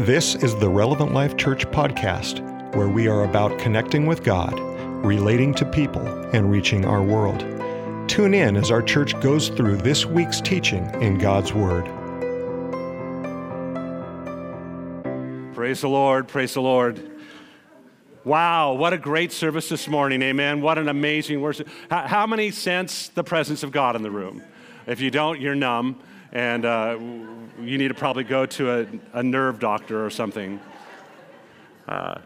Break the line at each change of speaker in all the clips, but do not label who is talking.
This is the Relevant Life Church podcast, where we are about connecting with God, relating to people, and reaching our world. Tune in as our church goes through this week's teaching in God's Word.
Praise the Lord, praise the Lord. Wow, what a great service this morning, amen. What an amazing worship. How, many sense the presence of God in the room? If you don't, you're numb, and uh, you need to probably go to a, a nerve doctor or something. Uh,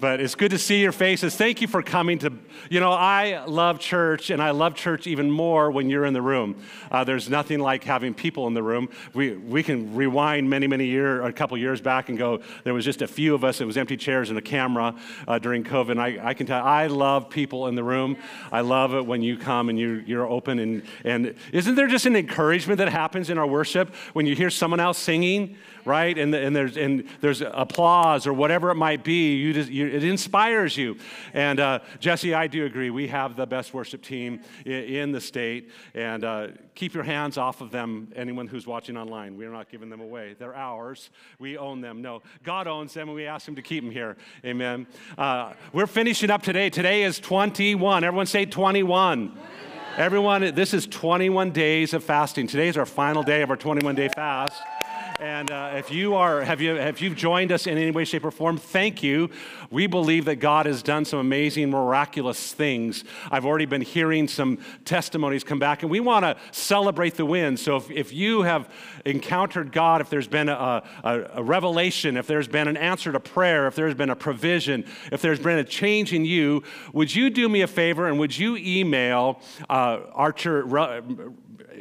but it's good to see your faces. Thank you for coming to, you know, I love church and I love church even more when you're in the room. Uh, there's nothing like having people in the room. We, we can rewind many, many years, a couple years back and go, there was just a few of us. It was empty chairs and a camera uh, during COVID. And I, I can tell, I love people in the room. I love it when you come and you, you're open. And, and isn't there just an encouragement that happens in our worship when you hear someone else singing? Right? And, and, there's, and there's applause or whatever it might be. You just, you, it inspires you. And uh, Jesse, I do agree. We have the best worship team in, in the state. And uh, keep your hands off of them, anyone who's watching online. We're not giving them away. They're ours. We own them. No, God owns them, and we ask Him to keep them here. Amen. Uh, we're finishing up today. Today is 21. Everyone say 21. Everyone, this is 21 days of fasting. Today is our final day of our 21 day fast. And uh, if you are, have you, have you've joined us in any way, shape, or form, thank you. We believe that God has done some amazing, miraculous things. I've already been hearing some testimonies come back, and we want to celebrate the wins. So if, if you have encountered God, if there's been a, a, a revelation, if there's been an answer to prayer, if there's been a provision, if there's been a change in you, would you do me a favor and would you email uh, Archer?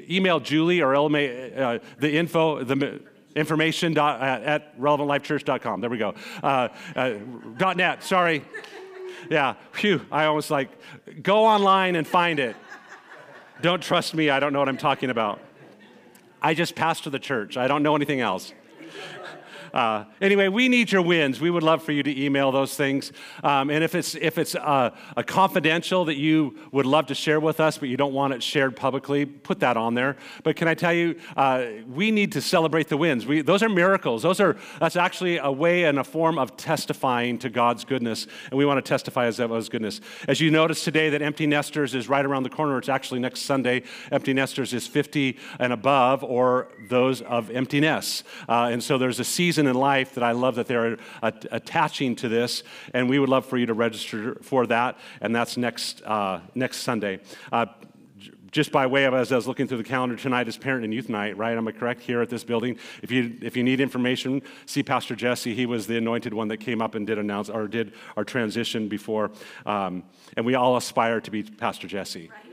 email Julie or Elma, uh, the info, the information dot, at, at relevantlifechurch.com. There we go. Uh, uh, .net, sorry. Yeah, phew, I almost like, go online and find it. Don't trust me, I don't know what I'm talking about. I just pastor the church, I don't know anything else. Uh, anyway, we need your wins. We would love for you to email those things. Um, and if it's, if it's uh, a confidential that you would love to share with us, but you don't want it shared publicly, put that on there. But can I tell you, uh, we need to celebrate the wins. We, those are miracles. Those are, that's actually a way and a form of testifying to God's goodness. And we want to testify as God's goodness. As you notice today that Empty Nesters is right around the corner. It's actually next Sunday. Empty Nesters is 50 and above, or those of emptiness. Uh, and so there's a season in life that I love that they're attaching to this, and we would love for you to register for that, and that's next, uh, next Sunday. Uh, just by way of as I was looking through the calendar tonight is parent and youth night, right? Am I correct here at this building? If you if you need information, see Pastor Jesse. He was the anointed one that came up and did announce or did our transition before, um, and we all aspire to be Pastor Jesse. Right.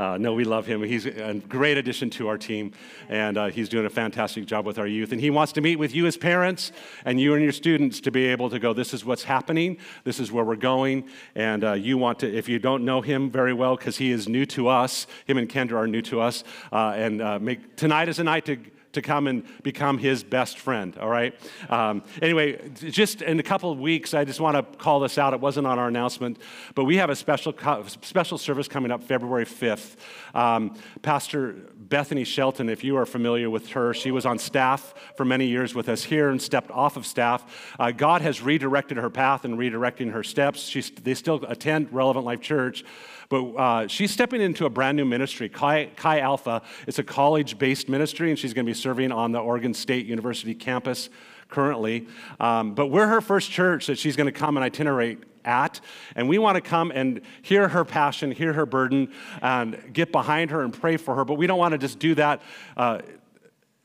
Uh, no, we love him. He's a great addition to our team, and uh, he's doing a fantastic job with our youth. And he wants to meet with you as parents and you and your students to be able to go, this is what's happening, this is where we're going. And uh, you want to, if you don't know him very well, because he is new to us, him and Kendra are new to us, uh, and uh, make, tonight is a night to to come and become his best friend, all right? Um, anyway, just in a couple of weeks, I just want to call this out. It wasn't on our announcement, but we have a special, special service coming up February 5th. Um, Pastor Bethany Shelton, if you are familiar with her, she was on staff for many years with us here and stepped off of staff. Uh, God has redirected her path and redirecting her steps. She's, they still attend Relevant Life Church. But uh, she's stepping into a brand new ministry, Chi, Chi Alpha. It's a college based ministry, and she's going to be serving on the Oregon State University campus currently. Um, but we're her first church that she's going to come and itinerate at. And we want to come and hear her passion, hear her burden, and get behind her and pray for her. But we don't want to just do that. Uh,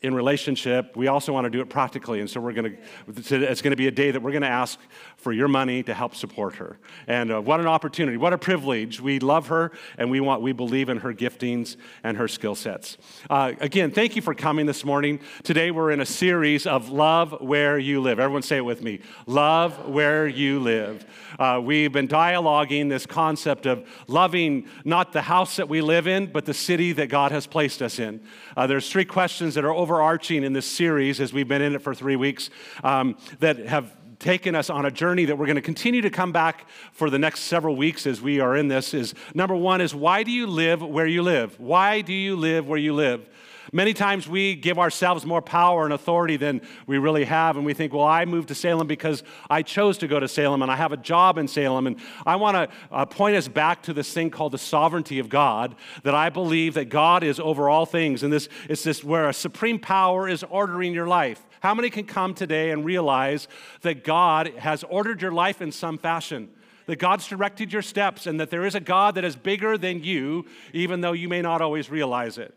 in relationship, we also want to do it practically. And so we're going to, it's going to be a day that we're going to ask for your money to help support her. And uh, what an opportunity, what a privilege. We love her and we want, we believe in her giftings and her skill sets. Uh, again, thank you for coming this morning. Today we're in a series of Love Where You Live. Everyone say it with me Love Where You Live. Uh, we've been dialoguing this concept of loving not the house that we live in, but the city that God has placed us in. Uh, there's three questions that are overarching in this series as we've been in it for three weeks um, that have taken us on a journey that we're going to continue to come back for the next several weeks as we are in this is number one is why do you live where you live why do you live where you live Many times we give ourselves more power and authority than we really have, and we think, well, I moved to Salem because I chose to go to Salem and I have a job in Salem. And I want to uh, point us back to this thing called the sovereignty of God, that I believe that God is over all things. And this it's this where a supreme power is ordering your life. How many can come today and realize that God has ordered your life in some fashion? that God's directed your steps and that there is a God that is bigger than you, even though you may not always realize it.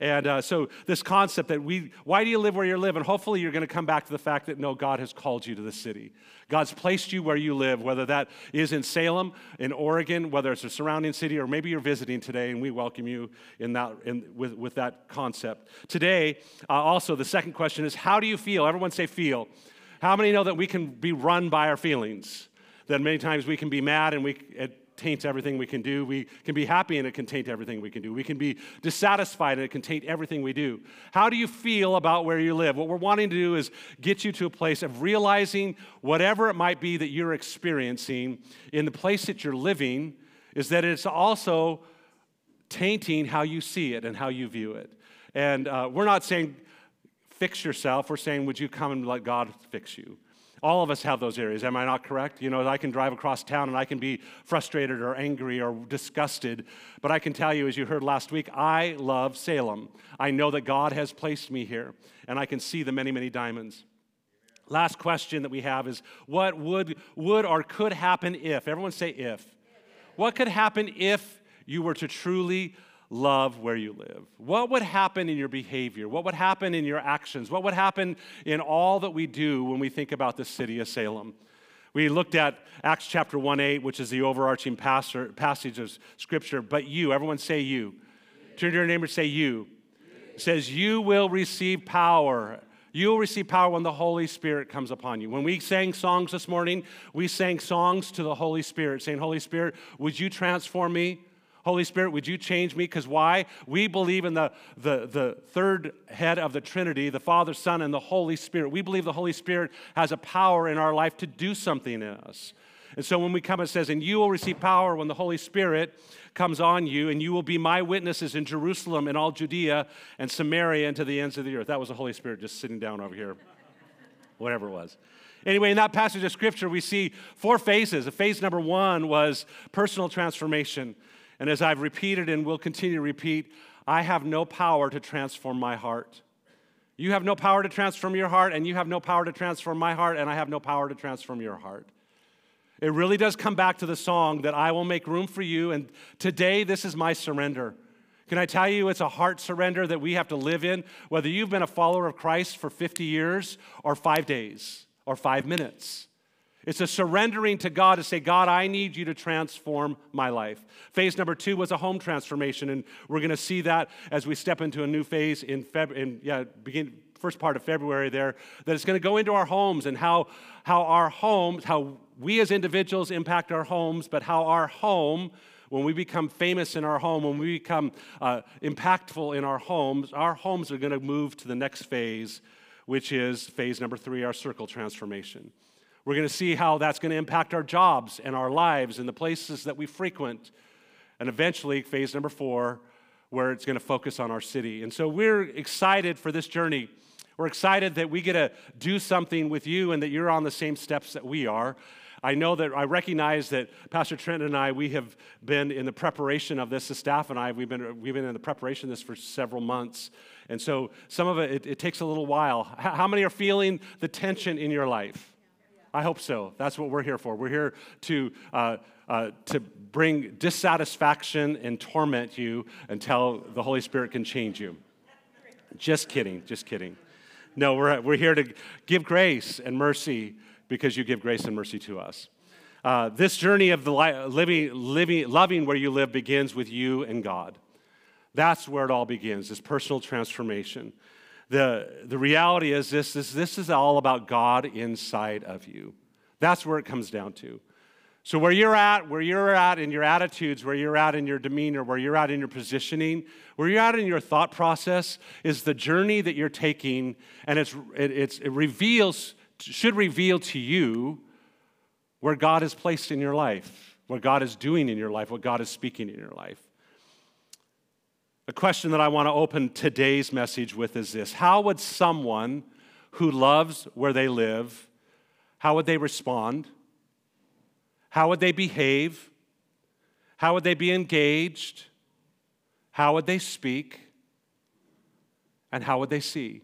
And uh, so, this concept that we, why do you live where you live? And hopefully, you're going to come back to the fact that no, God has called you to the city. God's placed you where you live, whether that is in Salem, in Oregon, whether it's a surrounding city, or maybe you're visiting today, and we welcome you in that, in, with, with that concept. Today, uh, also, the second question is how do you feel? Everyone say feel. How many know that we can be run by our feelings? That many times we can be mad and we, taints everything we can do. We can be happy and it can taint everything we can do. We can be dissatisfied and it can taint everything we do. How do you feel about where you live? What we're wanting to do is get you to a place of realizing whatever it might be that you're experiencing in the place that you're living, is that it's also tainting how you see it and how you view it. And uh, we're not saying fix yourself, we're saying, would you come and let God fix you? All of us have those areas. Am I not correct? You know, I can drive across town and I can be frustrated or angry or disgusted. But I can tell you, as you heard last week, I love Salem. I know that God has placed me here and I can see the many, many diamonds. Last question that we have is what would, would or could happen if? Everyone say if. What could happen if you were to truly love where you live? What would happen in your behavior? What would happen in your actions? What would happen in all that we do when we think about the city of Salem? We looked at Acts chapter 1 8, which is the overarching passage of Scripture. But you, everyone say you. Turn to your neighbor and say you. It says, You will receive power. You will receive power when the Holy Spirit comes upon you. When we sang songs this morning, we sang songs to the Holy Spirit, saying, Holy Spirit, would you transform me? Holy Spirit, would you change me? Because why? We believe in the, the, the third head of the Trinity, the Father, Son, and the Holy Spirit. We believe the Holy Spirit has a power in our life to do something in us. And so when we come, it says, And you will receive power when the Holy Spirit comes on you, and you will be my witnesses in Jerusalem and all Judea and Samaria and to the ends of the earth. That was the Holy Spirit just sitting down over here, whatever it was. Anyway, in that passage of scripture, we see four phases. Phase number one was personal transformation. And as I've repeated and will continue to repeat, I have no power to transform my heart. You have no power to transform your heart, and you have no power to transform my heart, and I have no power to transform your heart. It really does come back to the song that I will make room for you, and today this is my surrender. Can I tell you, it's a heart surrender that we have to live in, whether you've been a follower of Christ for 50 years, or five days, or five minutes. It's a surrendering to God to say, God, I need you to transform my life. Phase number two was a home transformation, and we're going to see that as we step into a new phase in February, in, yeah, begin first part of February there, that it's going to go into our homes and how, how our homes, how we as individuals impact our homes, but how our home, when we become famous in our home, when we become uh, impactful in our homes, our homes are going to move to the next phase, which is phase number three, our circle transformation. We're going to see how that's going to impact our jobs and our lives and the places that we frequent. And eventually, phase number four, where it's going to focus on our city. And so we're excited for this journey. We're excited that we get to do something with you and that you're on the same steps that we are. I know that I recognize that Pastor Trent and I, we have been in the preparation of this, the staff and I, we've been, we've been in the preparation of this for several months. And so some of it, it, it takes a little while. How many are feeling the tension in your life? I hope so. That's what we're here for. We're here to, uh, uh, to bring dissatisfaction and torment you until the Holy Spirit can change you. Just kidding, just kidding. No, we're, we're here to give grace and mercy because you give grace and mercy to us. Uh, this journey of the li- living, living, loving where you live begins with you and God. That's where it all begins, this personal transformation. The, the reality is this, this, this is all about God inside of you. That's where it comes down to. So, where you're at, where you're at in your attitudes, where you're at in your demeanor, where you're at in your positioning, where you're at in your thought process is the journey that you're taking, and it's, it, it's, it reveals, should reveal to you where God is placed in your life, what God is doing in your life, what God is speaking in your life. A question that I want to open today's message with is this How would someone who loves where they live, how would they respond? How would they behave? How would they be engaged? How would they speak? And how would they see?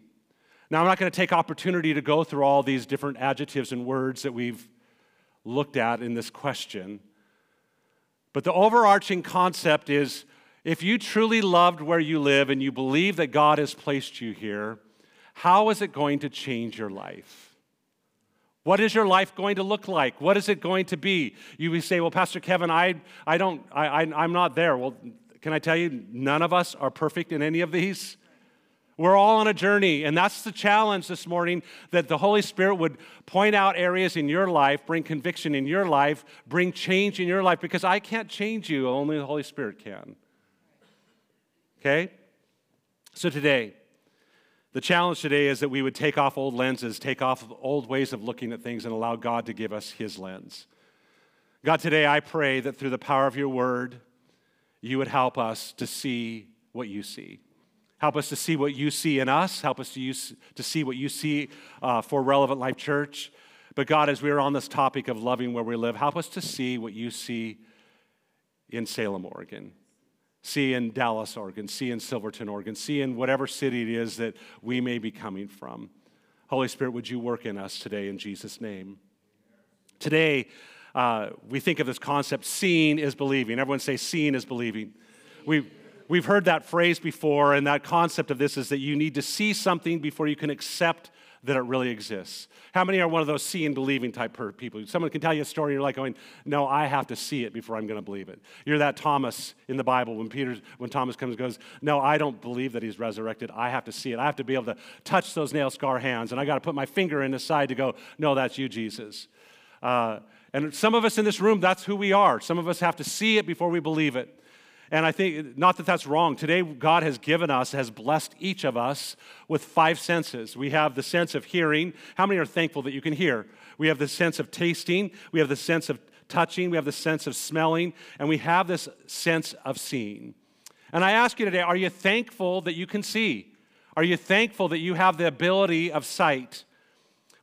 Now, I'm not going to take opportunity to go through all these different adjectives and words that we've looked at in this question. But the overarching concept is if you truly loved where you live and you believe that God has placed you here, how is it going to change your life? What is your life going to look like? What is it going to be? You say, Well, Pastor Kevin, I, I don't, I, I, I'm not there. Well, can I tell you, none of us are perfect in any of these. We're all on a journey, and that's the challenge this morning that the Holy Spirit would point out areas in your life, bring conviction in your life, bring change in your life, because I can't change you, only the Holy Spirit can. Okay? So today, the challenge today is that we would take off old lenses, take off old ways of looking at things, and allow God to give us His lens. God, today I pray that through the power of your word, you would help us to see what you see. Help us to see what you see in us. Help us to, use, to see what you see uh, for Relevant Life Church. But God, as we are on this topic of loving where we live, help us to see what you see in Salem, Oregon. See in Dallas, Oregon. See in Silverton, Oregon. See in whatever city it is that we may be coming from. Holy Spirit, would you work in us today in Jesus' name? Today, uh, we think of this concept seeing is believing. Everyone say, seeing is believing. We've, we've heard that phrase before, and that concept of this is that you need to see something before you can accept that it really exists. How many are one of those see and believing type people? Someone can tell you a story, and you're like going, "No, I have to see it before I'm going to believe it." You're that Thomas in the Bible when Peter, when Thomas comes, and goes, "No, I don't believe that he's resurrected. I have to see it. I have to be able to touch those nail scar hands, and I got to put my finger in his side to go, no, that's you, Jesus." Uh, and some of us in this room, that's who we are. Some of us have to see it before we believe it. And I think, not that that's wrong. Today, God has given us, has blessed each of us with five senses. We have the sense of hearing. How many are thankful that you can hear? We have the sense of tasting. We have the sense of touching. We have the sense of smelling. And we have this sense of seeing. And I ask you today are you thankful that you can see? Are you thankful that you have the ability of sight?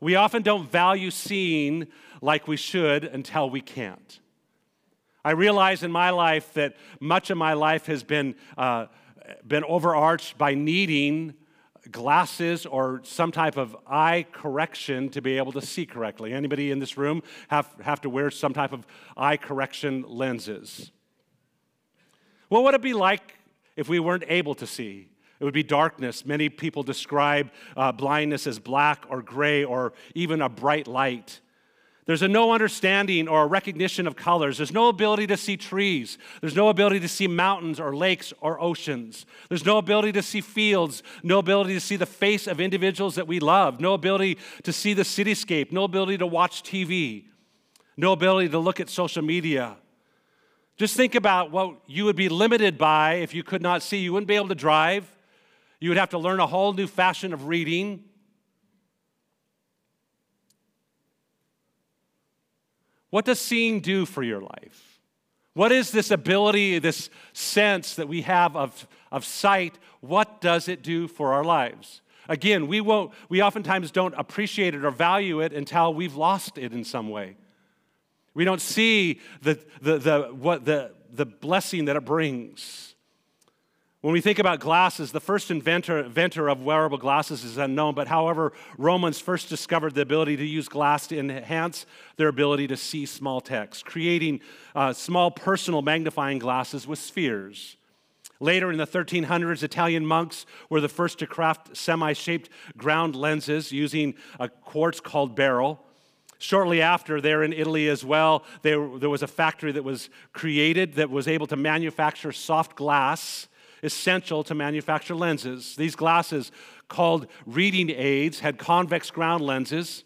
We often don't value seeing like we should until we can't. I realize in my life that much of my life has been, uh, been overarched by needing glasses or some type of eye correction to be able to see correctly. Anybody in this room have, have to wear some type of eye correction lenses? What would it be like if we weren't able to see? It would be darkness. Many people describe uh, blindness as black or gray or even a bright light. There's a no understanding or recognition of colors. There's no ability to see trees. There's no ability to see mountains or lakes or oceans. There's no ability to see fields, no ability to see the face of individuals that we love, no ability to see the cityscape, no ability to watch TV, no ability to look at social media. Just think about what you would be limited by if you could not see. You wouldn't be able to drive. You would have to learn a whole new fashion of reading. What does seeing do for your life? What is this ability, this sense that we have of, of sight? What does it do for our lives? Again, we, won't, we oftentimes don't appreciate it or value it until we've lost it in some way. We don't see the, the, the, what the, the blessing that it brings. When we think about glasses, the first inventor, inventor of wearable glasses is unknown, but however, Romans first discovered the ability to use glass to enhance their ability to see small text, creating uh, small personal magnifying glasses with spheres. Later in the 1300s, Italian monks were the first to craft semi shaped ground lenses using a quartz called beryl. Shortly after, there in Italy as well, there, there was a factory that was created that was able to manufacture soft glass essential to manufacture lenses. These glasses, called reading aids, had convex ground lenses.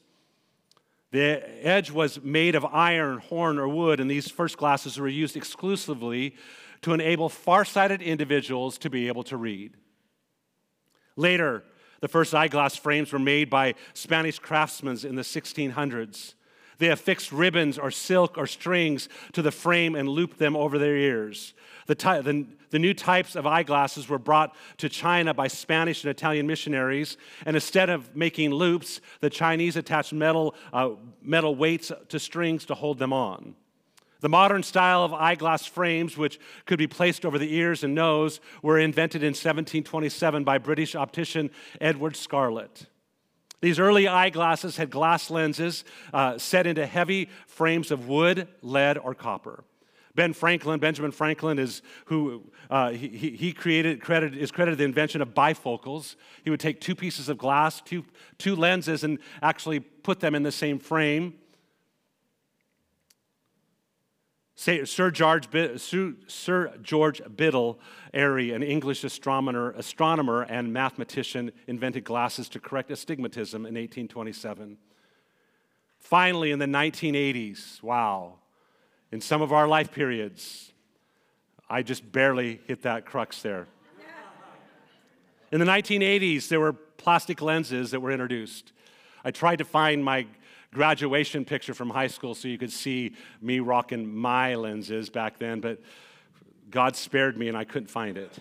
The edge was made of iron, horn, or wood, and these first glasses were used exclusively to enable farsighted individuals to be able to read. Later, the first eyeglass frames were made by Spanish craftsmen in the 1600s. They affixed ribbons or silk or strings to the frame and looped them over their ears. The, ty- the, the, new types of eyeglasses were brought to China by Spanish and Italian missionaries, and instead of making loops, the Chinese attached metal, uh, metal weights to strings to hold them on. The modern style of eyeglass frames, which could be placed over the ears and nose, were invented in 1727 by British optician Edward Scarlett. These early eyeglasses had glass lenses uh, set into heavy frames of wood, lead, or copper. Ben Franklin, Benjamin Franklin, is who uh, he, he created, credit, is credited the invention of bifocals. He would take two pieces of glass, two, two lenses, and actually put them in the same frame. Sir George, Sir George Biddle Airy, an English astronomer, astronomer and mathematician, invented glasses to correct astigmatism in 1827. Finally, in the 1980s, wow, in some of our life periods, I just barely hit that crux there. In the 1980s, there were plastic lenses that were introduced. I tried to find my graduation picture from high school so you could see me rocking my lenses back then, but God spared me and I couldn't find it.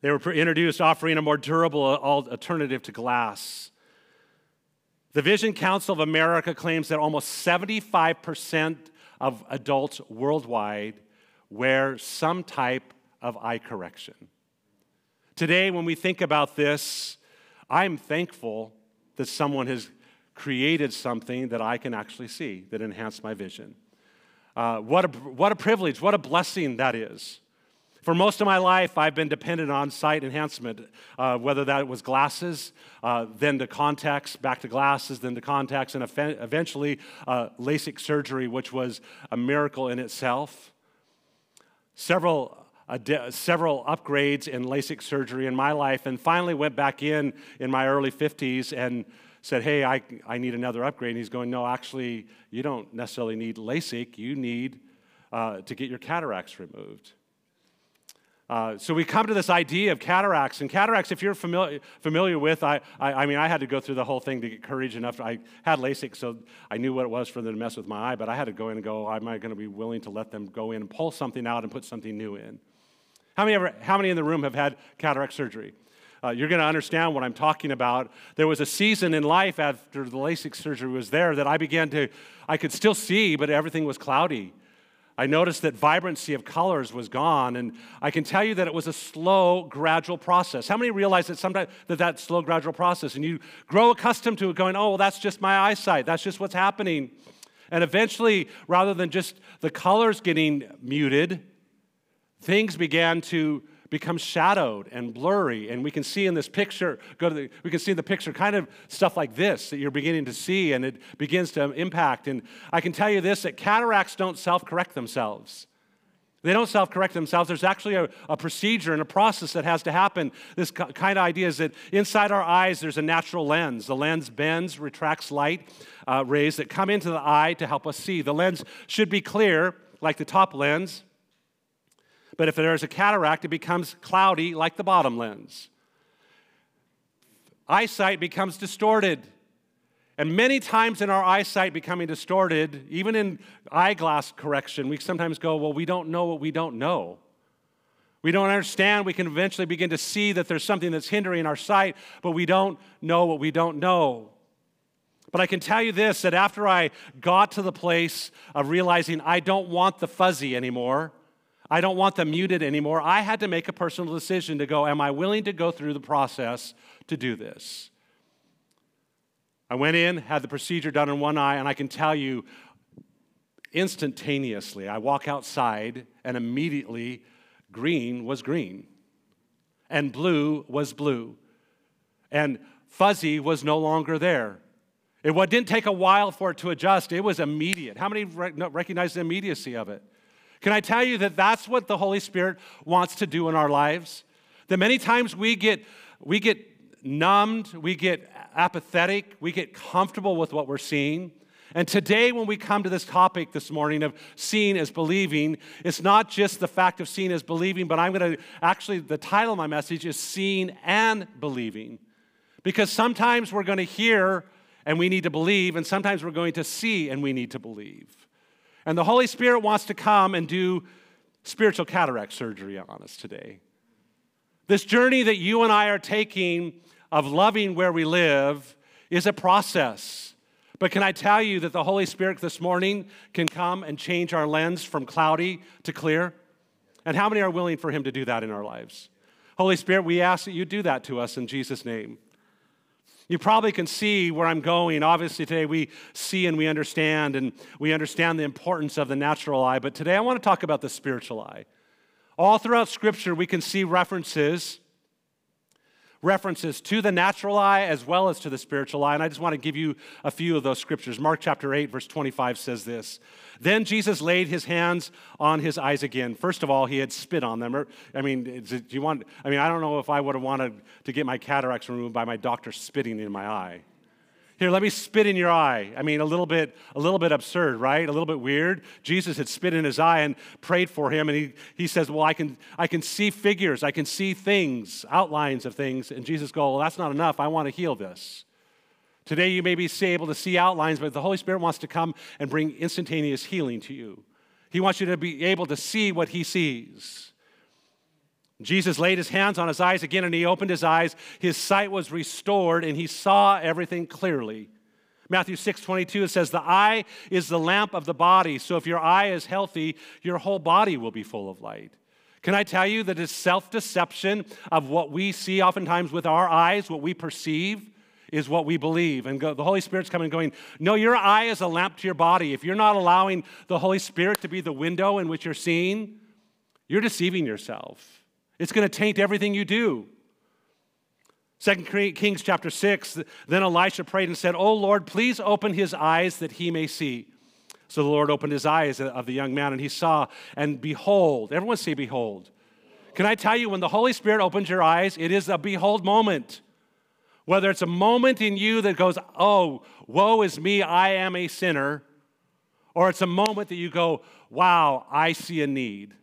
They were introduced offering a more durable alternative to glass. The Vision Council of America claims that almost 75% of adults worldwide wear some type of eye correction. Today, when we think about this, I'm thankful that someone has created something that I can actually see that enhance my vision. Uh, what, a, what a privilege, what a blessing that is. For most of my life, I've been dependent on sight enhancement, uh, whether that was glasses, uh, then to contacts, back to glasses, then to contacts, and eventually uh, LASIK surgery, which was a miracle in itself. Several de- several upgrades in LASIK surgery in my life, and finally went back in in my early 50s and said, Hey, I, I need another upgrade. And he's going, No, actually, you don't necessarily need LASIK, you need uh, to get your cataracts removed. Uh, so we come to this idea of cataracts. And cataracts, if you're familiar, familiar with, I, I, I, mean, I had to go through the whole thing to get courage enough. I had LASIK, so I knew what it was for them to mess with my eye, but I had to go in and go, am I going to be willing to let them go in and pull something out and put something new in? How many, ever, how many in the room have had cataract surgery? Uh, you're going to understand what I'm talking about. There was a season in life after the LASIK surgery was there that I began to, I could still see, but everything was cloudy. I noticed that vibrancy of colors was gone, and I can tell you that it was a slow, gradual process. How many realize that sometimes that that slow, gradual process, and you grow accustomed to it, going, "Oh, well, that's just my eyesight. That's just what's happening," and eventually, rather than just the colors getting muted, things began to become shadowed and blurry and we can see in this picture go to the, we can see in the picture kind of stuff like this that you're beginning to see and it begins to impact and i can tell you this that cataracts don't self-correct themselves they don't self correct themselves. There's actually a, a, procedure and a process that has to happen. This kind of idea is that inside our eyes, there's a natural lens. The lens bends, retracts light uh, rays that come into the eye to help us see. The lens should be clear, like the top lens, but if there's a cataract, it becomes cloudy like the bottom lens. Eyesight becomes distorted. And many times in our eyesight becoming distorted, even in eyeglass correction, we sometimes go, Well, we don't know what we don't know. We don't understand. We can eventually begin to see that there's something that's hindering our sight, but we don't know what we don't know. But I can tell you this that after I got to the place of realizing I don't want the fuzzy anymore, I don't want them muted anymore. I had to make a personal decision to go, Am I willing to go through the process to do this? I went in, had the procedure done in one eye, and I can tell you instantaneously, I walk outside, and immediately green was green, and blue was blue, and fuzzy was no longer there. It didn't take a while for it to adjust, it was immediate. How many recognize the immediacy of it? Can I tell you that that's what the Holy Spirit wants to do in our lives? That many times we get, we get numbed, we get apathetic, we get comfortable with what we're seeing. And today, when we come to this topic this morning of seeing as believing, it's not just the fact of seeing as believing, but I'm going to actually, the title of my message is Seeing and Believing. Because sometimes we're going to hear and we need to believe, and sometimes we're going to see and we need to believe. And the Holy Spirit wants to come and do spiritual cataract surgery on us today. This journey that you and I are taking of loving where we live is a process. But can I tell you that the Holy Spirit this morning can come and change our lens from cloudy to clear? And how many are willing for Him to do that in our lives? Holy Spirit, we ask that you do that to us in Jesus' name. You probably can see where I'm going. Obviously, today we see and we understand, and we understand the importance of the natural eye. But today I want to talk about the spiritual eye. All throughout Scripture, we can see references references to the natural eye as well as to the spiritual eye. And I just want to give you a few of those scriptures. Mark chapter 8, verse 25 says this Then Jesus laid his hands on his eyes again. First of all, he had spit on them. I mean, do you want, I mean, I don't know if I would have wanted to get my cataracts removed by my doctor spitting in my eye. Here, let me spit in your eye. I mean, a little bit, a little bit absurd, right? A little bit weird. Jesus had spit in his eye and prayed for him, and he, he says, Well, I can, I can see figures, I can see things, outlines of things. And Jesus goes, Well, that's not enough. I want to heal this. Today you may be able to see outlines, but the Holy Spirit wants to come and bring instantaneous healing to you. He wants you to be able to see what he sees. Jesus laid his hands on his eyes again and he opened his eyes. His sight was restored and he saw everything clearly. Matthew 6 22, it says, The eye is the lamp of the body. So if your eye is healthy, your whole body will be full of light. Can I tell you that it's self deception of what we see oftentimes with our eyes, what we perceive? Is what we believe. And go, the Holy Spirit's coming going, No, your eye is a lamp to your body. If you're not allowing the Holy Spirit to be the window in which you're seeing, you're deceiving yourself. It's going to taint everything you do. Second Kings chapter 6, then Elisha prayed and said, Oh Lord, please open his eyes that he may see. So the Lord opened his eyes of the young man, and he saw, and behold, everyone say, Behold. Can I tell you, when the Holy Spirit opens your eyes, it is a behold moment. Whether it's a moment in you that goes, Oh, woe is me, I am a sinner, or it's a moment that you go, Wow, I see a need.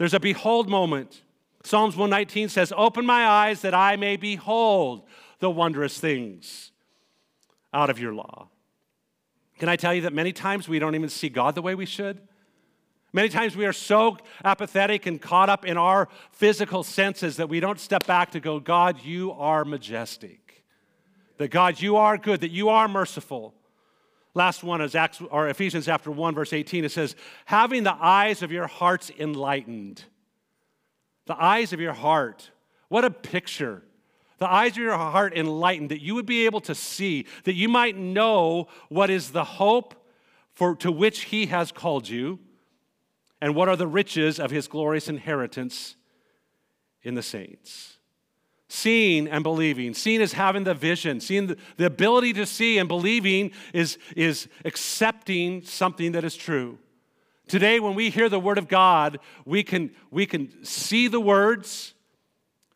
There's a behold moment. Psalms 119 says, Open my eyes that I may behold the wondrous things out of your law. Can I tell you that many times we don't even see God the way we should? Many times we are so apathetic and caught up in our physical senses that we don't step back to go, God, you are majestic. That God, you are good, that you are merciful. Last one is Acts, or Ephesians chapter 1, verse 18. It says, having the eyes of your hearts enlightened. The eyes of your heart. What a picture. The eyes of your heart enlightened, that you would be able to see, that you might know what is the hope for, to which he has called you, and what are the riches of his glorious inheritance in the saints seeing and believing. Seeing is having the vision. Seeing the, the ability to see and believing is, is accepting something that is true. Today, when we hear the word of God, we can, we can see the words.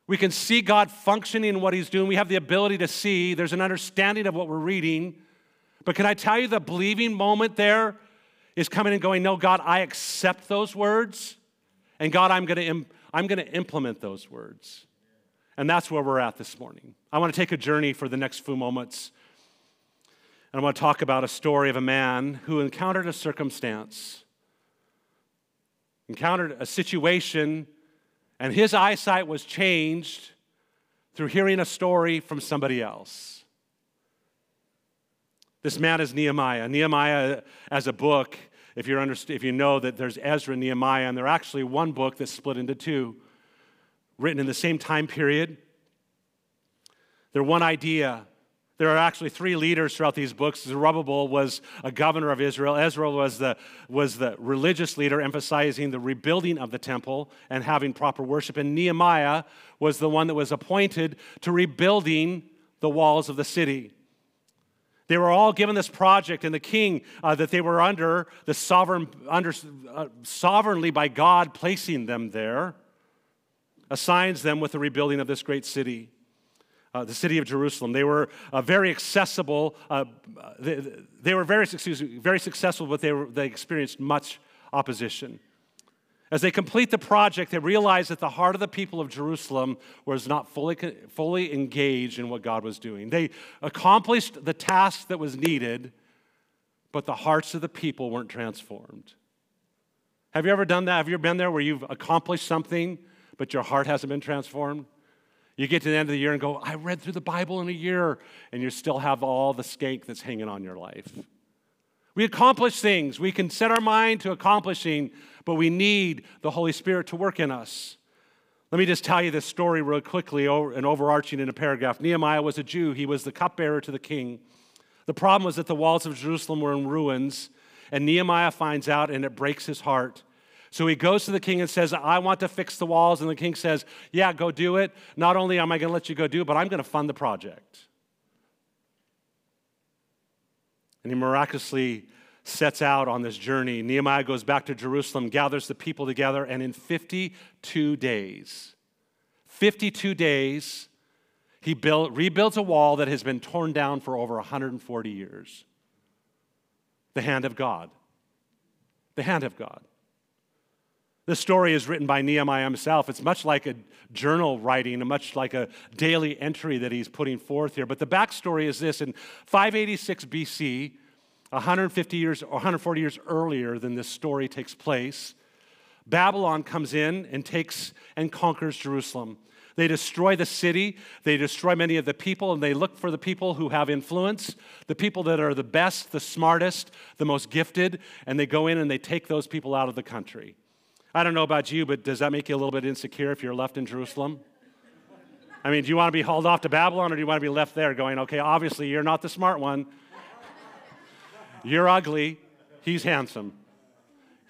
We can see God functioning in what He's doing. We have the ability to see. There's an understanding of what we're reading. But can I tell you the believing moment there is coming and going, No, God, I accept those words. And God, I'm going to, I'm going to implement those words. And that's where we're at this morning. I want to take a journey for the next few moments. And I want to talk about a story of a man who encountered a circumstance, encountered a situation, and his eyesight was changed through hearing a story from somebody else. This man is Nehemiah. Nehemiah, as a book, if, you're under, if you know that there's Ezra and Nehemiah, and they're actually one book that's split into two written in the same time period. They're one idea. There are actually three leaders throughout these books. Zerubbabel was a governor of Israel. Ezra was the, was the religious leader, emphasizing the rebuilding of the temple and having proper worship. And Nehemiah was the one that was appointed to rebuilding the walls of the city. They were all given this project, and the king uh, that they were under, the sovereign, under, uh, sovereignly by God placing them there, assigns them with the rebuilding of this great city. Uh, the city of Jerusalem. They were uh, very accessible. Uh, they, they, were very, excuse me, very successful, but they, were, they experienced much opposition. As they complete the project, they realize that the heart of the people of Jerusalem was not fully, fully engaged in what God was doing. They accomplished the task that was needed, but the hearts of the people weren't transformed. Have you ever done that? Have you been there where you've accomplished something, but your heart hasn't been transformed? You get to the end of the year and go, I read through the Bible in a year, and you still have all the skank that's hanging on your life. We accomplish things. We can set our mind to accomplishing, but we need the Holy Spirit to work in us. Let me just tell you this story real quickly and overarching in a paragraph. Nehemiah was a Jew, he was the cupbearer to the king. The problem was that the walls of Jerusalem were in ruins, and Nehemiah finds out and it breaks his heart. So he goes to the king and says, I want to fix the walls. And the king says, Yeah, go do it. Not only am I going to let you go do it, but I'm going to fund the project. And he miraculously sets out on this journey. Nehemiah goes back to Jerusalem, gathers the people together, and in 52 days, 52 days, he built, rebuilds a wall that has been torn down for over 140 years. The hand of God. The hand of God. This story is written by Nehemiah himself. It's much like a journal writing, much like a daily entry that he's putting forth here. But the backstory is this in 586 BC, 150 years or 140 years earlier than this story takes place, Babylon comes in and takes and conquers Jerusalem. They destroy the city, they destroy many of the people, and they look for the people who have influence, the people that are the best, the smartest, the most gifted, and they go in and they take those people out of the country. I don't know about you, but does that make you a little bit insecure if you're left in Jerusalem? I mean, do you want to be hauled off to Babylon or do you want to be left there going, okay, obviously you're not the smart one. You're ugly, he's handsome.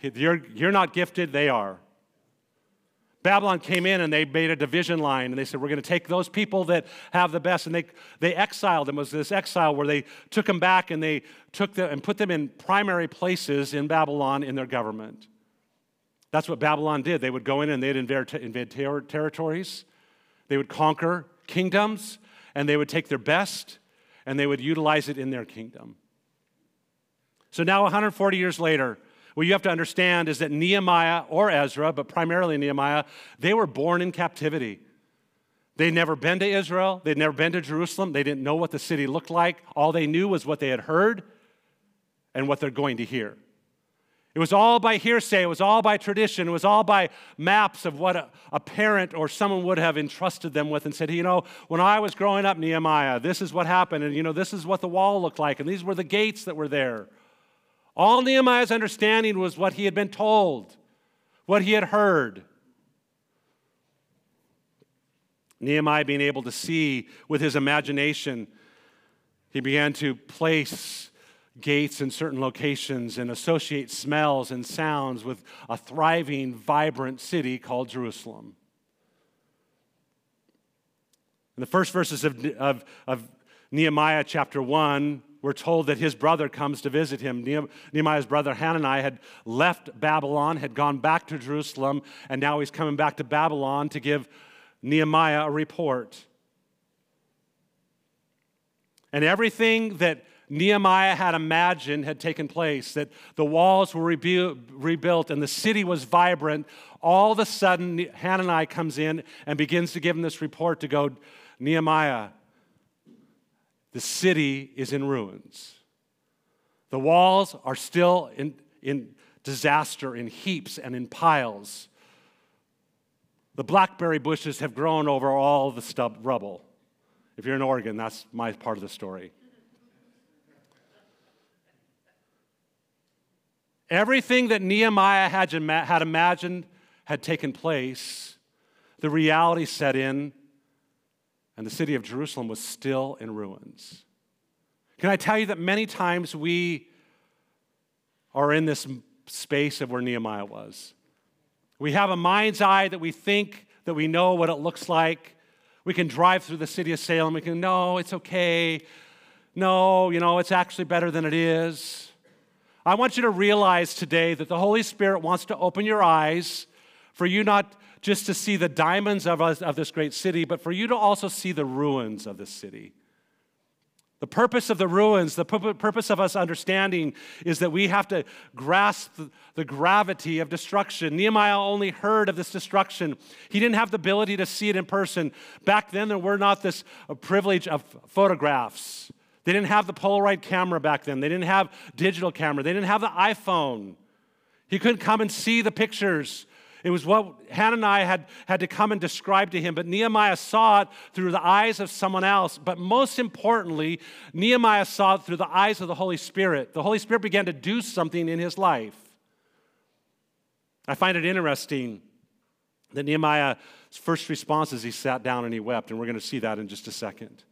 You're, you're not gifted, they are. Babylon came in and they made a division line and they said, We're going to take those people that have the best. And they, they exiled them. It was this exile where they took them back and they took them and put them in primary places in Babylon in their government. That's what Babylon did. They would go in and they'd invade, invade ter- territories, they would conquer kingdoms, and they would take their best and they would utilize it in their kingdom. So now, 140 years later, what you have to understand is that Nehemiah or Ezra, but primarily Nehemiah, they were born in captivity. They'd never been to Israel, they'd never been to Jerusalem, they didn't know what the city looked like. All they knew was what they had heard and what they're going to hear. It was all by hearsay, it was all by tradition, it was all by maps of what a, a, parent or someone would have entrusted them with and said, you know, when I was growing up, Nehemiah, this is what happened, and you know, this is what the wall looked like, and these were the gates that were there. All Nehemiah's understanding was what he had been told, what he had heard. Nehemiah being able to see with his imagination, he began to place gates in certain locations and associate smells and sounds with a thriving, vibrant city called Jerusalem. In the first verses of, of, of Nehemiah chapter 1, we're told that his brother comes to visit him. Nehemiah's brother Hanani had left Babylon, had gone back to Jerusalem, and now he's coming back to Babylon to give Nehemiah a report. And everything that Nehemiah had imagined had taken place, that the walls were rebu- rebuilt and the city was vibrant. All of a sudden, Hanani comes in and begins to give him this report to go, Nehemiah, the city is in ruins. The walls are still in, in disaster, in heaps and in piles. The blackberry bushes have grown over all the stub rubble. If you're in Oregon, that's my part of the story. Everything that Nehemiah had, imagined had taken place. The reality set in, and the city of Jerusalem was still in ruins. Can I tell you that many times we are in this space of where Nehemiah was? We have a mind's eye that we think that we know what it looks like. We can drive through the city of Salem. We can, no, it's okay. No, you know, it's actually better than it is. I want you to realize today that the Holy Spirit wants to open your eyes for you not just to see the diamonds of, us, of this great city, but for you to also see the ruins of this city. The purpose of the ruins, the purpose of us understanding is that we have to grasp the gravity of destruction. Nehemiah only heard of this destruction. He didn't have the ability to see it in person. Back then, there were not this uh, privilege of photographs. They didn't have the Polaroid camera back then. They didn't have digital camera. They didn't have the iPhone. He couldn't come and see the pictures. It was what Hanani had, had to come and describe to him, but Nehemiah saw it through the eyes of someone else. But most importantly, Nehemiah saw it through the eyes of the Holy Spirit. The Holy Spirit began to do something in his life. I find it interesting that Nehemiah's first response is he sat down and he wept, and we're going to see that in just a second.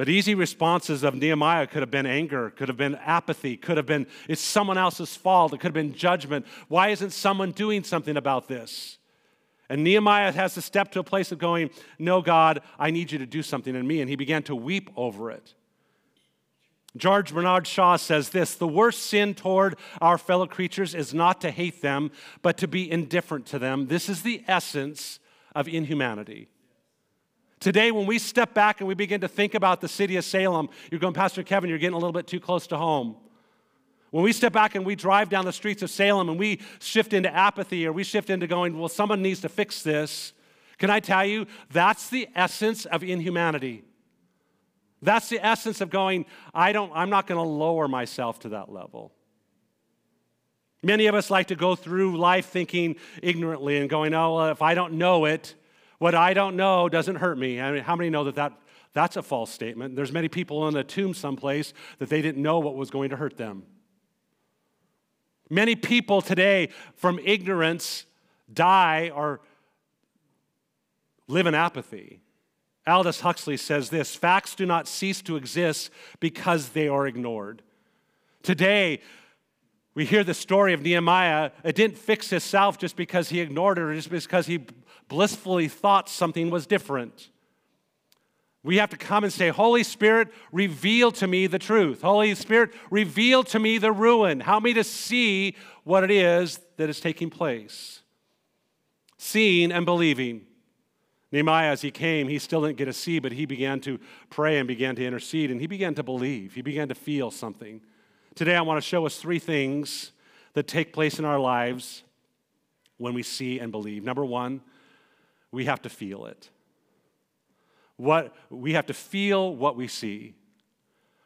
But easy responses of Nehemiah could have been anger, could have been apathy, could have been it's someone else's fault, it could have been judgment. Why isn't someone doing something about this? And Nehemiah has to step to a place of going, No, God, I need you to do something in me. And he began to weep over it. George Bernard Shaw says this The worst sin toward our fellow creatures is not to hate them, but to be indifferent to them. This is the essence of inhumanity. Today, when we step back and we begin to think about the city of Salem, you're going, Pastor Kevin, you're getting a little bit too close to home. When we step back and we drive down the streets of Salem and we shift into apathy or we shift into going, well, someone needs to fix this, can I tell you, that's the essence of inhumanity. That's the essence of going, I don't, I'm not going to lower myself to that level. Many of us like to go through life thinking ignorantly and going, oh, well, if I don't know it, what I don't know doesn't hurt me. I mean, how many know that, that that's a false statement? There's many people in a tomb someplace that they didn't know what was going to hurt them. Many people today, from ignorance, die or live in apathy. Aldous Huxley says this facts do not cease to exist because they are ignored. Today, we hear the story of Nehemiah. It didn't fix himself just because he ignored it or just because he blissfully thought something was different. We have to come and say, Holy Spirit, reveal to me the truth. Holy Spirit, reveal to me the ruin. Help me to see what it is that is taking place. Seeing and believing. Nehemiah, as he came, he still didn't get to see, but he began to pray and began to intercede, and he began to believe. He began to feel something. Today, I want to show us three things that take place in our lives when we see and believe. Number one, we have to feel it. What, we have to feel what we see.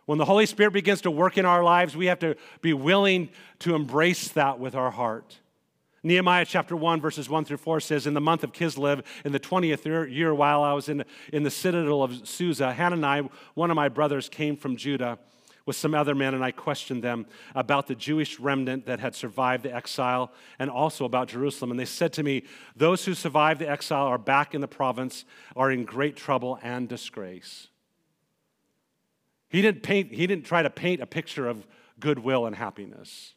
When the Holy Spirit begins to work in our lives, we have to be willing to embrace that with our heart. Nehemiah chapter 1, verses 1 through 4 says, In the month of Kislev, in the 20th year, while I was in, in the citadel of Susa, Hanani, one of my brothers, came from Judah with some other men, and I questioned them about the Jewish remnant that had survived the exile and also about Jerusalem. And they said to me, Those who survived the exile are back in the province, are in great trouble and disgrace. He didn't, paint, he didn't try to paint a picture of goodwill and happiness.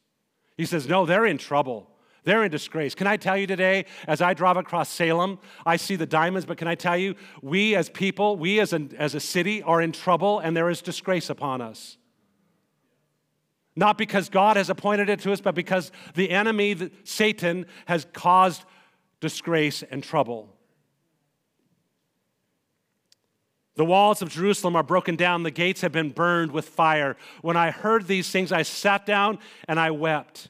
He says, No, they're in trouble. They're in disgrace. Can I tell you today, as I drive across Salem, I see the diamonds, but can I tell you, we as people, we as a, as a city are in trouble and there is disgrace upon us. Not because God has appointed it to us, but because the enemy, Satan, has caused disgrace and trouble. The walls of Jerusalem are broken down, the gates have been burned with fire. When I heard these things, I sat down and I wept.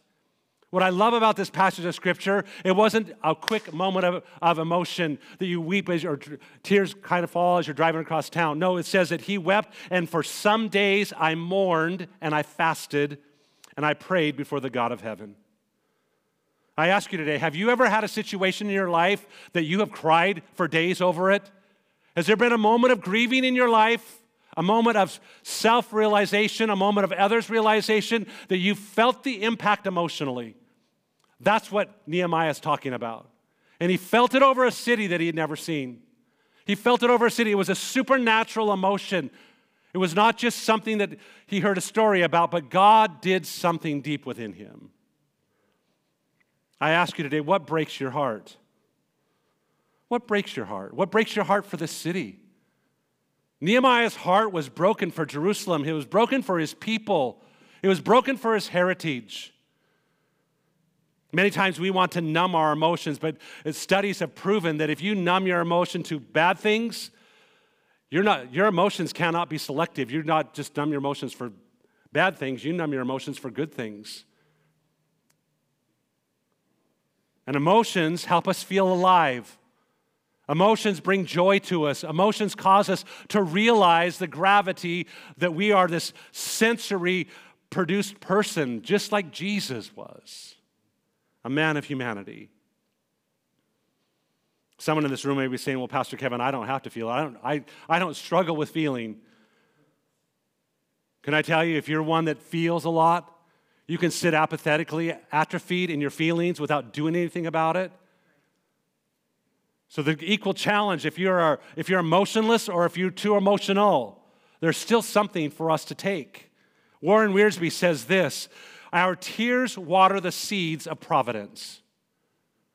What I love about this passage of scripture, it wasn't a quick moment of, of emotion that you weep as your tears kind of fall as you're driving across town. No, it says that he wept, and for some days I mourned and I fasted and I prayed before the God of heaven. I ask you today have you ever had a situation in your life that you have cried for days over it? Has there been a moment of grieving in your life? A moment of self realization, a moment of others' realization that you felt the impact emotionally. That's what Nehemiah is talking about. And he felt it over a city that he had never seen. He felt it over a city. It was a supernatural emotion. It was not just something that he heard a story about, but God did something deep within him. I ask you today, what breaks your heart? What breaks your heart? What breaks your heart for this city? Nehemiah's heart was broken for Jerusalem. It was broken for his people. It was broken for his heritage. Many times we want to numb our emotions, but studies have proven that if you numb your emotion to bad things, not, your emotions cannot be selective. You're not just numb your emotions for bad things, you numb your emotions for good things. And emotions help us feel alive. Emotions bring joy to us. Emotions cause us to realize the gravity that we are this sensory produced person, just like Jesus was, a man of humanity. Someone in this room may be saying, Well, Pastor Kevin, I don't have to feel. I don't, I, I don't struggle with feeling. Can I tell you, if you're one that feels a lot, you can sit apathetically atrophied in your feelings without doing anything about it. So the equal challenge if you're if you're emotionless or if you're too emotional, there's still something for us to take. Warren Wiersbe says this, our tears water the seeds of providence.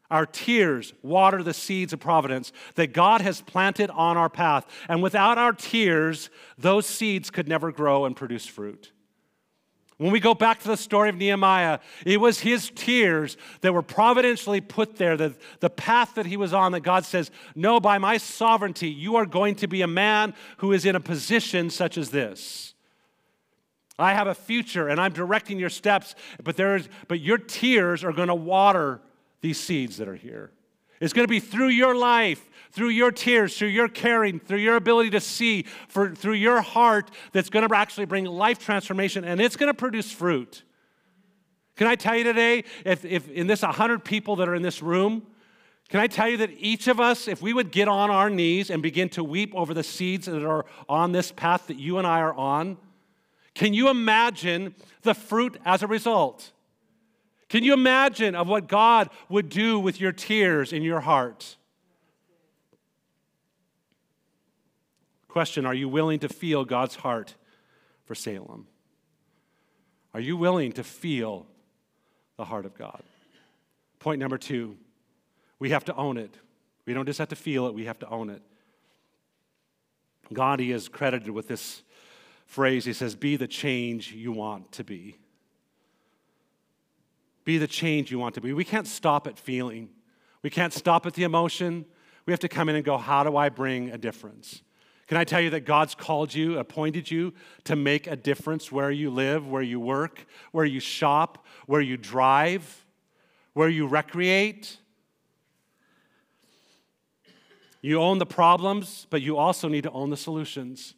Our tears water the seeds of providence that God has planted on our path. And without our tears, those seeds could never grow and produce fruit. When we go back to the story of Nehemiah, it was his tears that were providentially put there, the, the path that he was on, that God says, No, by my sovereignty, you are going to be a man who is in a position such as this. I have a future and I'm directing your steps, but, there's, but your tears are going to water these seeds that are here. It's going to be through your life, through your tears, through your caring, through your ability to see, for, through your heart that's going to actually bring life transformation and it's going to produce fruit. Can I tell you today, if, if in this 100 people that are in this room, can I tell you that each of us, if we would get on our knees and begin to weep over the seeds that are on this path that you and I are on, can you imagine the fruit as a result? Can you imagine of what God would do with your tears in your heart? Question Are you willing to feel God's heart for Salem? Are you willing to feel the heart of God? Point number two we have to own it. We don't just have to feel it, we have to own it. Gandhi is credited with this phrase. He says, Be the change you want to be. Be the change you want to be. We can't stop at feeling, we can't stop at the emotion. We have to come in and go, How do I bring a difference? Can I tell you that God's called you, appointed you to make a difference where you live, where you work, where you shop, where you drive, where you recreate? You own the problems, but you also need to own the solutions.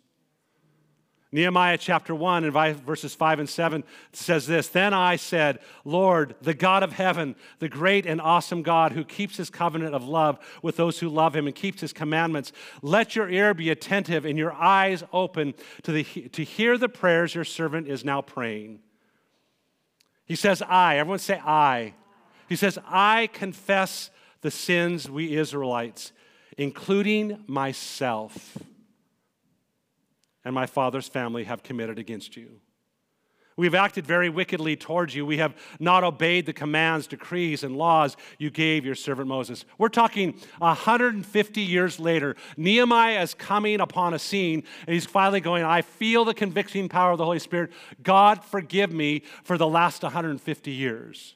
Nehemiah chapter 1 and verses 5 and 7 says this Then I said, Lord, the God of heaven, the great and awesome God who keeps his covenant of love with those who love him and keeps his commandments, let your ear be attentive and your eyes open to, the, to hear the prayers your servant is now praying. He says, I. Everyone say, I. He says, I confess the sins we Israelites, including myself and my father's family have committed against you. We've acted very wickedly towards you. We have not obeyed the commands, decrees, and laws you gave your servant Moses. We're talking 150 years later. Nehemiah is coming upon a scene, and he's finally going, I feel the convicting power of the Holy Spirit. God, forgive me for the last 150 years.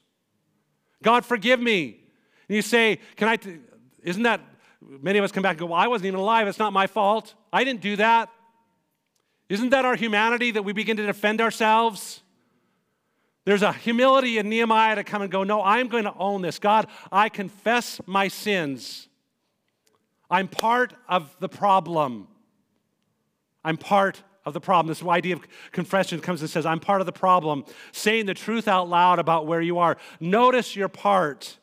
God, forgive me. And you say, Can I, t- isn't that, many of us come back and go, Well, I wasn't even alive. It's not my fault. I didn't do that. Isn't that our humanity that we begin to defend ourselves? There's a humility in Nehemiah to come and go, No, I'm going to own this. God, I confess my sins. I'm part of the problem. I'm part of the problem. This idea of confession comes and says, I'm part of the problem. Saying the truth out loud about where you are. Notice your part.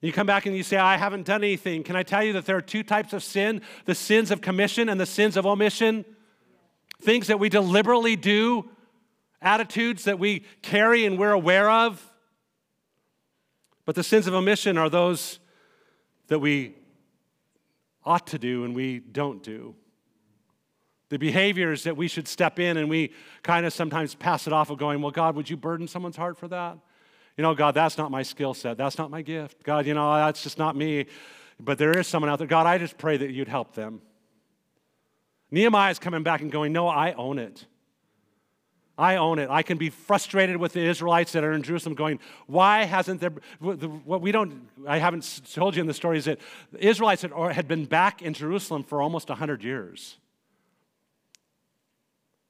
You come back and you say, I haven't done anything. Can I tell you that there are two types of sin the sins of commission and the sins of omission? Things that we deliberately do, attitudes that we carry and we're aware of. But the sins of omission are those that we ought to do and we don't do. The behaviors that we should step in and we kind of sometimes pass it off of going, Well, God, would you burden someone's heart for that? You know, God, that's not my skill set. That's not my gift. God, you know, that's just not me. But there is someone out there. God, I just pray that you'd help them. Nehemiah is coming back and going, No, I own it. I own it. I can be frustrated with the Israelites that are in Jerusalem going, why hasn't there, what we don't, I haven't told you in the story is that the Israelites had, had been back in Jerusalem for almost 100 years.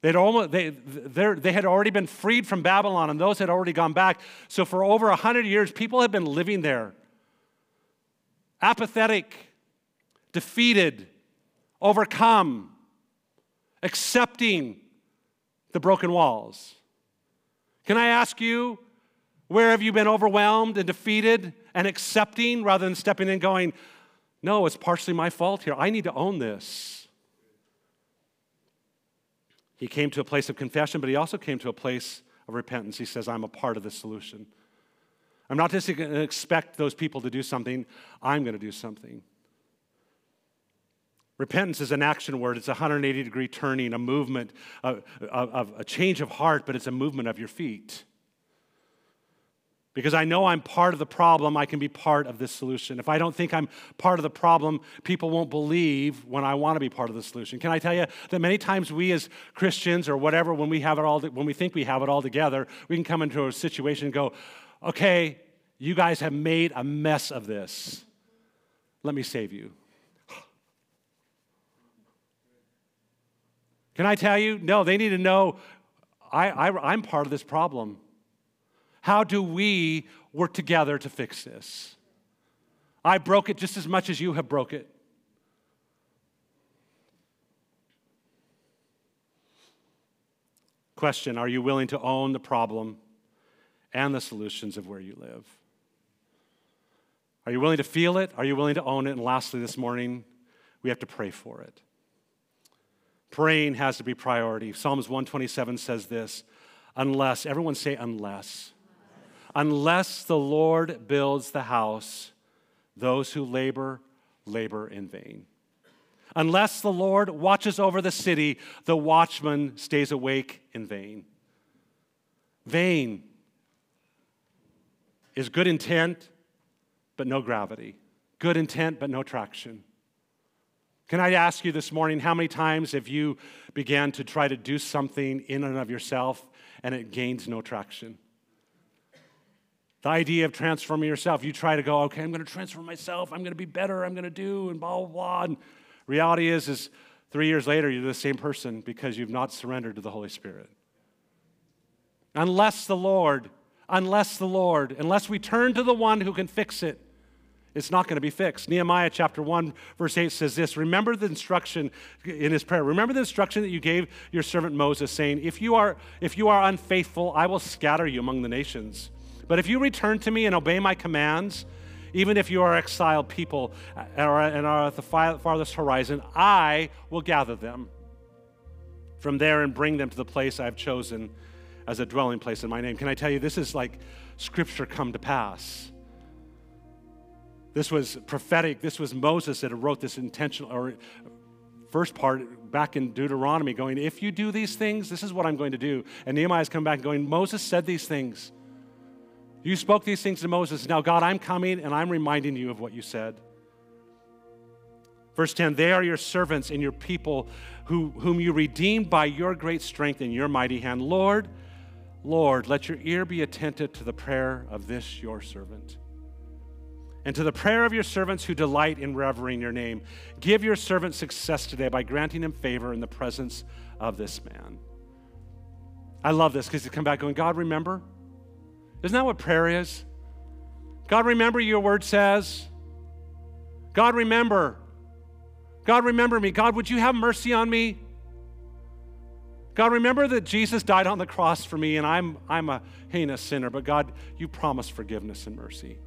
They'd almost, they, they had already been freed from Babylon, and those had already gone back. So for over 100 years, people had been living there, apathetic, defeated, overcome, accepting the broken walls. Can I ask you, where have you been overwhelmed and defeated and accepting rather than stepping in and going, no, it's partially my fault here. I need to own this. He came to a place of confession, but he also came to a place of repentance. He says, I'm a part of the solution. I'm not just going to expect those people to do something, I'm going to do something. Repentance is an action word. It's a 180 degree turning, a movement, of, of, a change of heart, but it's a movement of your feet. Because I know I'm part of the problem, I can be part of this solution. If I don't think I'm part of the problem, people won't believe when I want to be part of the solution. Can I tell you that many times we as Christians or whatever, when we have it all, when we think we have it all together, we can come into a situation and go, okay, you guys have made a mess of this. Let me save you. Can I tell you? No, they need to know I, I, I'm part of this problem. How do we work together to fix this? I broke it just as much as you have broke it. Question Are you willing to own the problem and the solutions of where you live? Are you willing to feel it? Are you willing to own it? And lastly, this morning, we have to pray for it. Praying has to be priority. Psalms 127 says this unless, everyone say, unless. Unless the Lord builds the house, those who labor, labor in vain. Unless the Lord watches over the city, the watchman stays awake in vain. Vain is good intent, but no gravity. Good intent, but no traction. Can I ask you this morning, how many times have you began to try to do something in and of yourself and it gains no traction? The idea of transforming yourself, you try to go, okay, I'm going to transform myself, I'm going to be better, I'm going to do, and blah, blah, blah. And reality is, is three years later, you're the same person because you've not surrendered to the Holy Spirit. Unless the Lord, unless the Lord, unless we turn to the one who can fix it, it's not going to be fixed. Nehemiah chapter 1, verse 8 says this Remember the instruction in his prayer. Remember the instruction that you gave your servant Moses, saying, If you are, if you are unfaithful, I will scatter you among the nations. But if you return to me and obey my commands, even if you are exiled people uh, and are at the farthest horizon, I will gather them from there and bring them to the place I've chosen as a dwelling place in my name. Can I tell you, this is like scripture come to pass. This was prophetic. This was Moses that wrote this intentional or first part back in Deuteronomy, going, If you do these things, this is what I'm going to do. And Nehemiah's come back and going, Moses said these things. You spoke these things to Moses. Now, God, I'm coming and I'm reminding you of what you said. Verse 10 They are your servants and your people who, whom you redeemed by your great strength and your mighty hand. Lord, Lord, let your ear be attentive to the prayer of this your servant and to the prayer of your servants who delight in revering your name. Give your servant success today by granting him favor in the presence of this man. I love this because you come back going, God, remember? Isn't that what prayer is? God, remember your word says. God, remember. God, remember me. God, would you have mercy on me? God, remember that Jesus died on the cross for me and I'm, I'm a heinous sinner, but God, you promised forgiveness and mercy.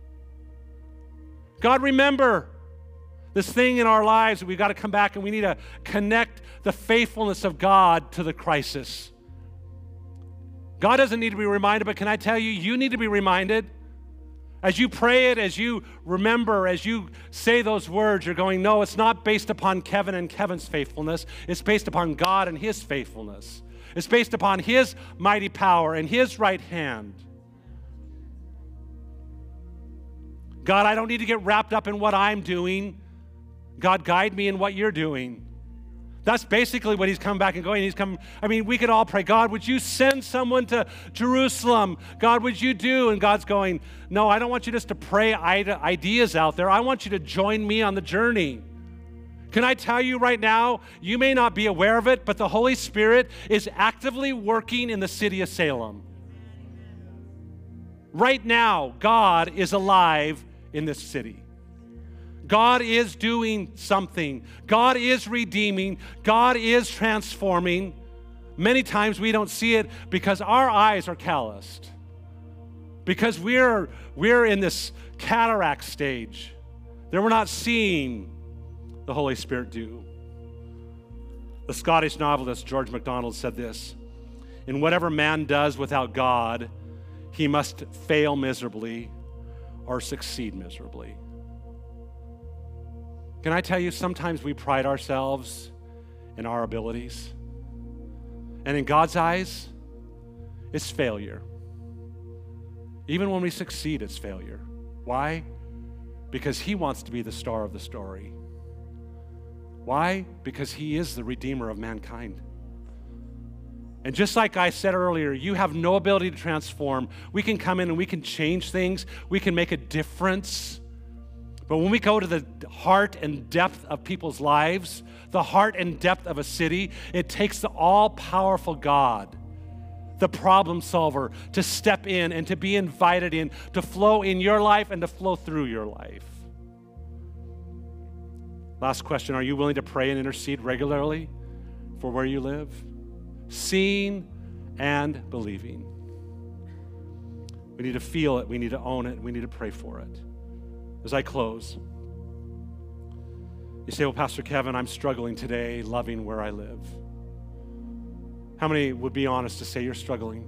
God, remember this thing in our lives. We've got to come back and we need to connect the faithfulness of God to the crisis. God doesn't need to be reminded, but can I tell you, you need to be reminded. As you pray it, as you remember, as you say those words, you're going, no, it's not based upon Kevin and Kevin's faithfulness. It's based upon God and His faithfulness. It's based upon His mighty power and His right hand. God, I don't need to get wrapped up in what I'm doing. God, guide me in what you're doing. That's basically what he's come back and going. He's come, I mean, we could all pray, God, would you send someone to Jerusalem? God, would you do? And God's going, No, I don't want you just to pray ideas out there. I want you to join me on the journey. Can I tell you right now, you may not be aware of it, but the Holy Spirit is actively working in the city of Salem. Right now, God is alive in this city. God is doing something. God is redeeming. God is transforming. Many times we don't see it because our eyes are calloused. Because we're, we're in this cataract stage that we're not seeing the Holy Spirit do. The Scottish novelist George MacDonald said this In whatever man does without God, he must fail miserably or succeed miserably. Can I tell you, sometimes we pride ourselves in our abilities. And in God's eyes, it's failure. Even when we succeed, it's failure. Why? Because He wants to be the star of the story. Why? Because He is the Redeemer of mankind. And just like I said earlier, you have no ability to transform. We can come in and we can change things, we can make a difference. But when we go to the heart and depth of people's lives, the heart and depth of a city, it takes the all powerful God, the problem solver, to step in and to be invited in, to flow in your life and to flow through your life. Last question Are you willing to pray and intercede regularly for where you live? Seeing and believing. We need to feel it, we need to own it, we need to pray for it. As I close, you say, Well, Pastor Kevin, I'm struggling today loving where I live. How many would be honest to say you're struggling?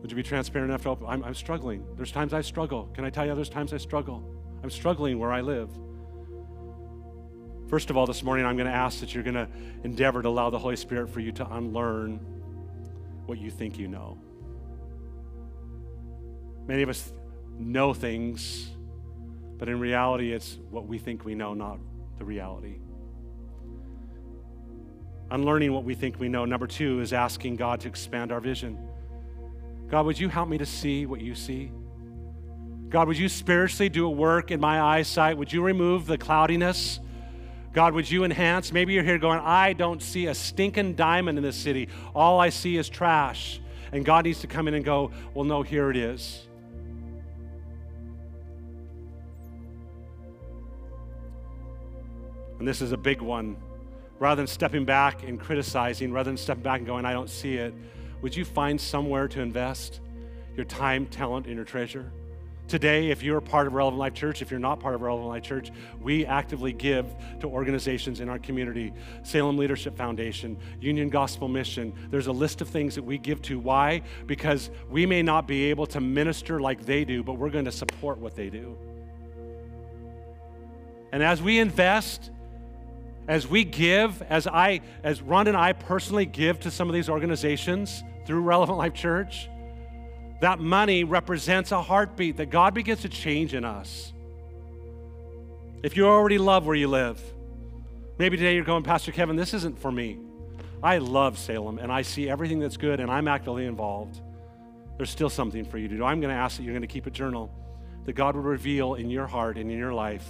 Would you be transparent enough to open? I'm, I'm struggling. There's times I struggle. Can I tell you, there's times I struggle. I'm struggling where I live. First of all, this morning, I'm going to ask that you're going to endeavor to allow the Holy Spirit for you to unlearn what you think you know. Many of us know things, but in reality, it's what we think we know, not the reality. Unlearning what we think we know. Number two is asking God to expand our vision. God, would you help me to see what you see? God, would you spiritually do a work in my eyesight? Would you remove the cloudiness? God, would you enhance? Maybe you're here going, I don't see a stinking diamond in this city. All I see is trash. And God needs to come in and go, Well, no, here it is. And this is a big one. Rather than stepping back and criticizing, rather than stepping back and going, I don't see it, would you find somewhere to invest your time, talent, and your treasure? Today, if you're part of Relevant Life Church, if you're not part of Relevant Life Church, we actively give to organizations in our community Salem Leadership Foundation, Union Gospel Mission. There's a list of things that we give to. Why? Because we may not be able to minister like they do, but we're going to support what they do. And as we invest, as we give, as I, as Ron and I personally give to some of these organizations through Relevant Life Church, that money represents a heartbeat that God begins to change in us. If you already love where you live, maybe today you're going, Pastor Kevin, this isn't for me. I love Salem and I see everything that's good and I'm actively involved. There's still something for you to do. I'm going to ask that you're going to keep a journal that God would reveal in your heart and in your life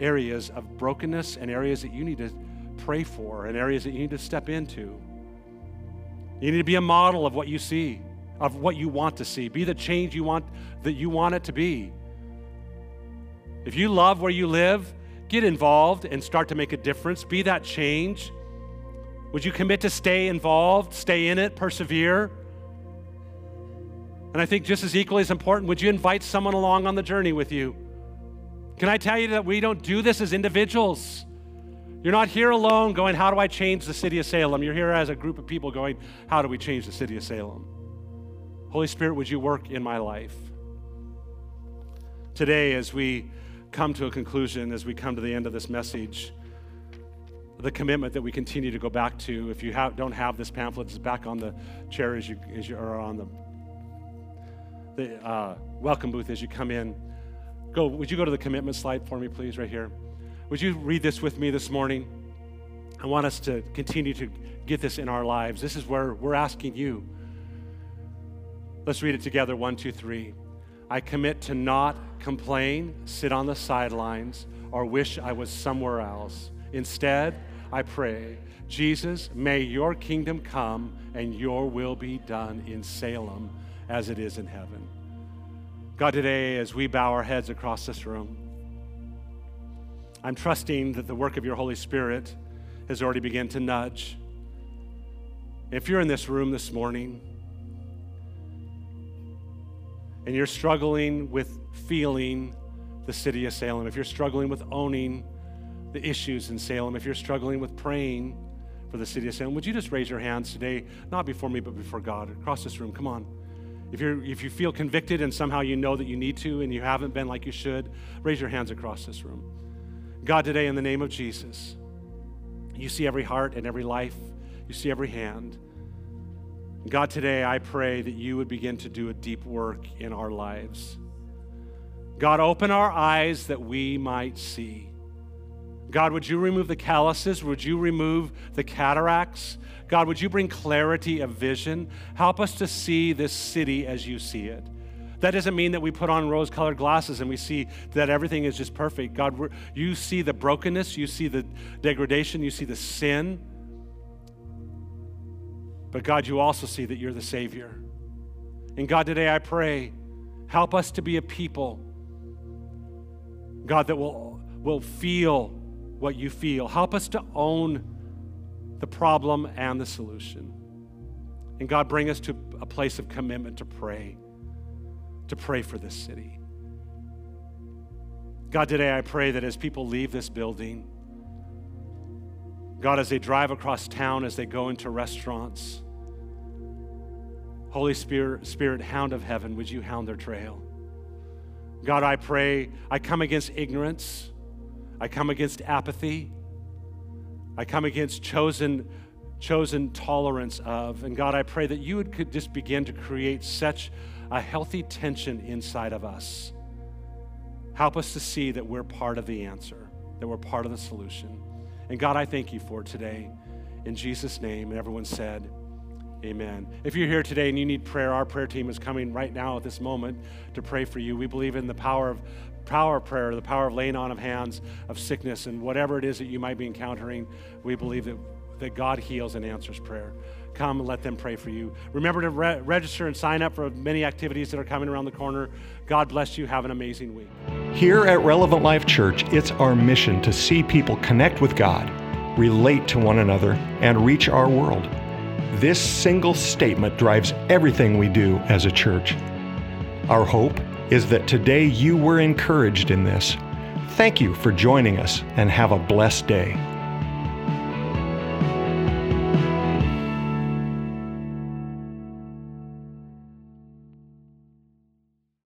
areas of brokenness and areas that you need to pray for and areas that you need to step into. You need to be a model of what you see of what you want to see. Be the change you want that you want it to be. If you love where you live, get involved and start to make a difference. Be that change. Would you commit to stay involved, stay in it, persevere? And I think just as equally as important, would you invite someone along on the journey with you? Can I tell you that we don't do this as individuals? You're not here alone going, How do I change the city of Salem? You're here as a group of people going, How do we change the city of Salem? Holy Spirit, would you work in my life? Today, as we come to a conclusion, as we come to the end of this message, the commitment that we continue to go back to. If you have, don't have this pamphlet, it's back on the chair as you, as you are on the, the uh, welcome booth as you come in. Go, would you go to the commitment slide for me, please, right here? Would you read this with me this morning? I want us to continue to get this in our lives. This is where we're asking you. Let's read it together one, two, three. I commit to not complain, sit on the sidelines, or wish I was somewhere else. Instead, I pray, Jesus, may your kingdom come and your will be done in Salem as it is in heaven. God, today, as we bow our heads across this room, I'm trusting that the work of your Holy Spirit has already begun to nudge. If you're in this room this morning and you're struggling with feeling the city of Salem, if you're struggling with owning the issues in Salem, if you're struggling with praying for the city of Salem, would you just raise your hands today, not before me, but before God, across this room? Come on. If, you're, if you feel convicted and somehow you know that you need to and you haven't been like you should, raise your hands across this room. God, today, in the name of Jesus, you see every heart and every life, you see every hand. God, today I pray that you would begin to do a deep work in our lives. God, open our eyes that we might see. God, would you remove the calluses? Would you remove the cataracts? God, would you bring clarity of vision? Help us to see this city as you see it. That doesn't mean that we put on rose colored glasses and we see that everything is just perfect. God, you see the brokenness, you see the degradation, you see the sin. But God, you also see that you're the Savior. And God, today I pray, help us to be a people, God, that will, will feel what you feel. Help us to own the problem and the solution. And God, bring us to a place of commitment to pray, to pray for this city. God, today I pray that as people leave this building, God, as they drive across town, as they go into restaurants, Holy Spirit, Spirit, hound of heaven, would you hound their trail? God, I pray, I come against ignorance. I come against apathy. I come against chosen, chosen tolerance of. And God, I pray that you would could just begin to create such a healthy tension inside of us. Help us to see that we're part of the answer, that we're part of the solution. And God, I thank you for today. In Jesus' name, and everyone said, Amen. If you're here today and you need prayer, our prayer team is coming right now at this moment to pray for you. We believe in the power of power of prayer, the power of laying on of hands, of sickness, and whatever it is that you might be encountering, we believe that, that God heals and answers prayer. Come and let them pray for you. Remember to re- register and sign up for many activities that are coming around the corner. God bless you. Have an amazing week.
Here at Relevant Life Church, it's our mission to see people connect with God, relate to one another, and reach our world. This single statement drives everything we do as a church. Our hope is that today you were encouraged in this. Thank you for joining us and have a blessed day.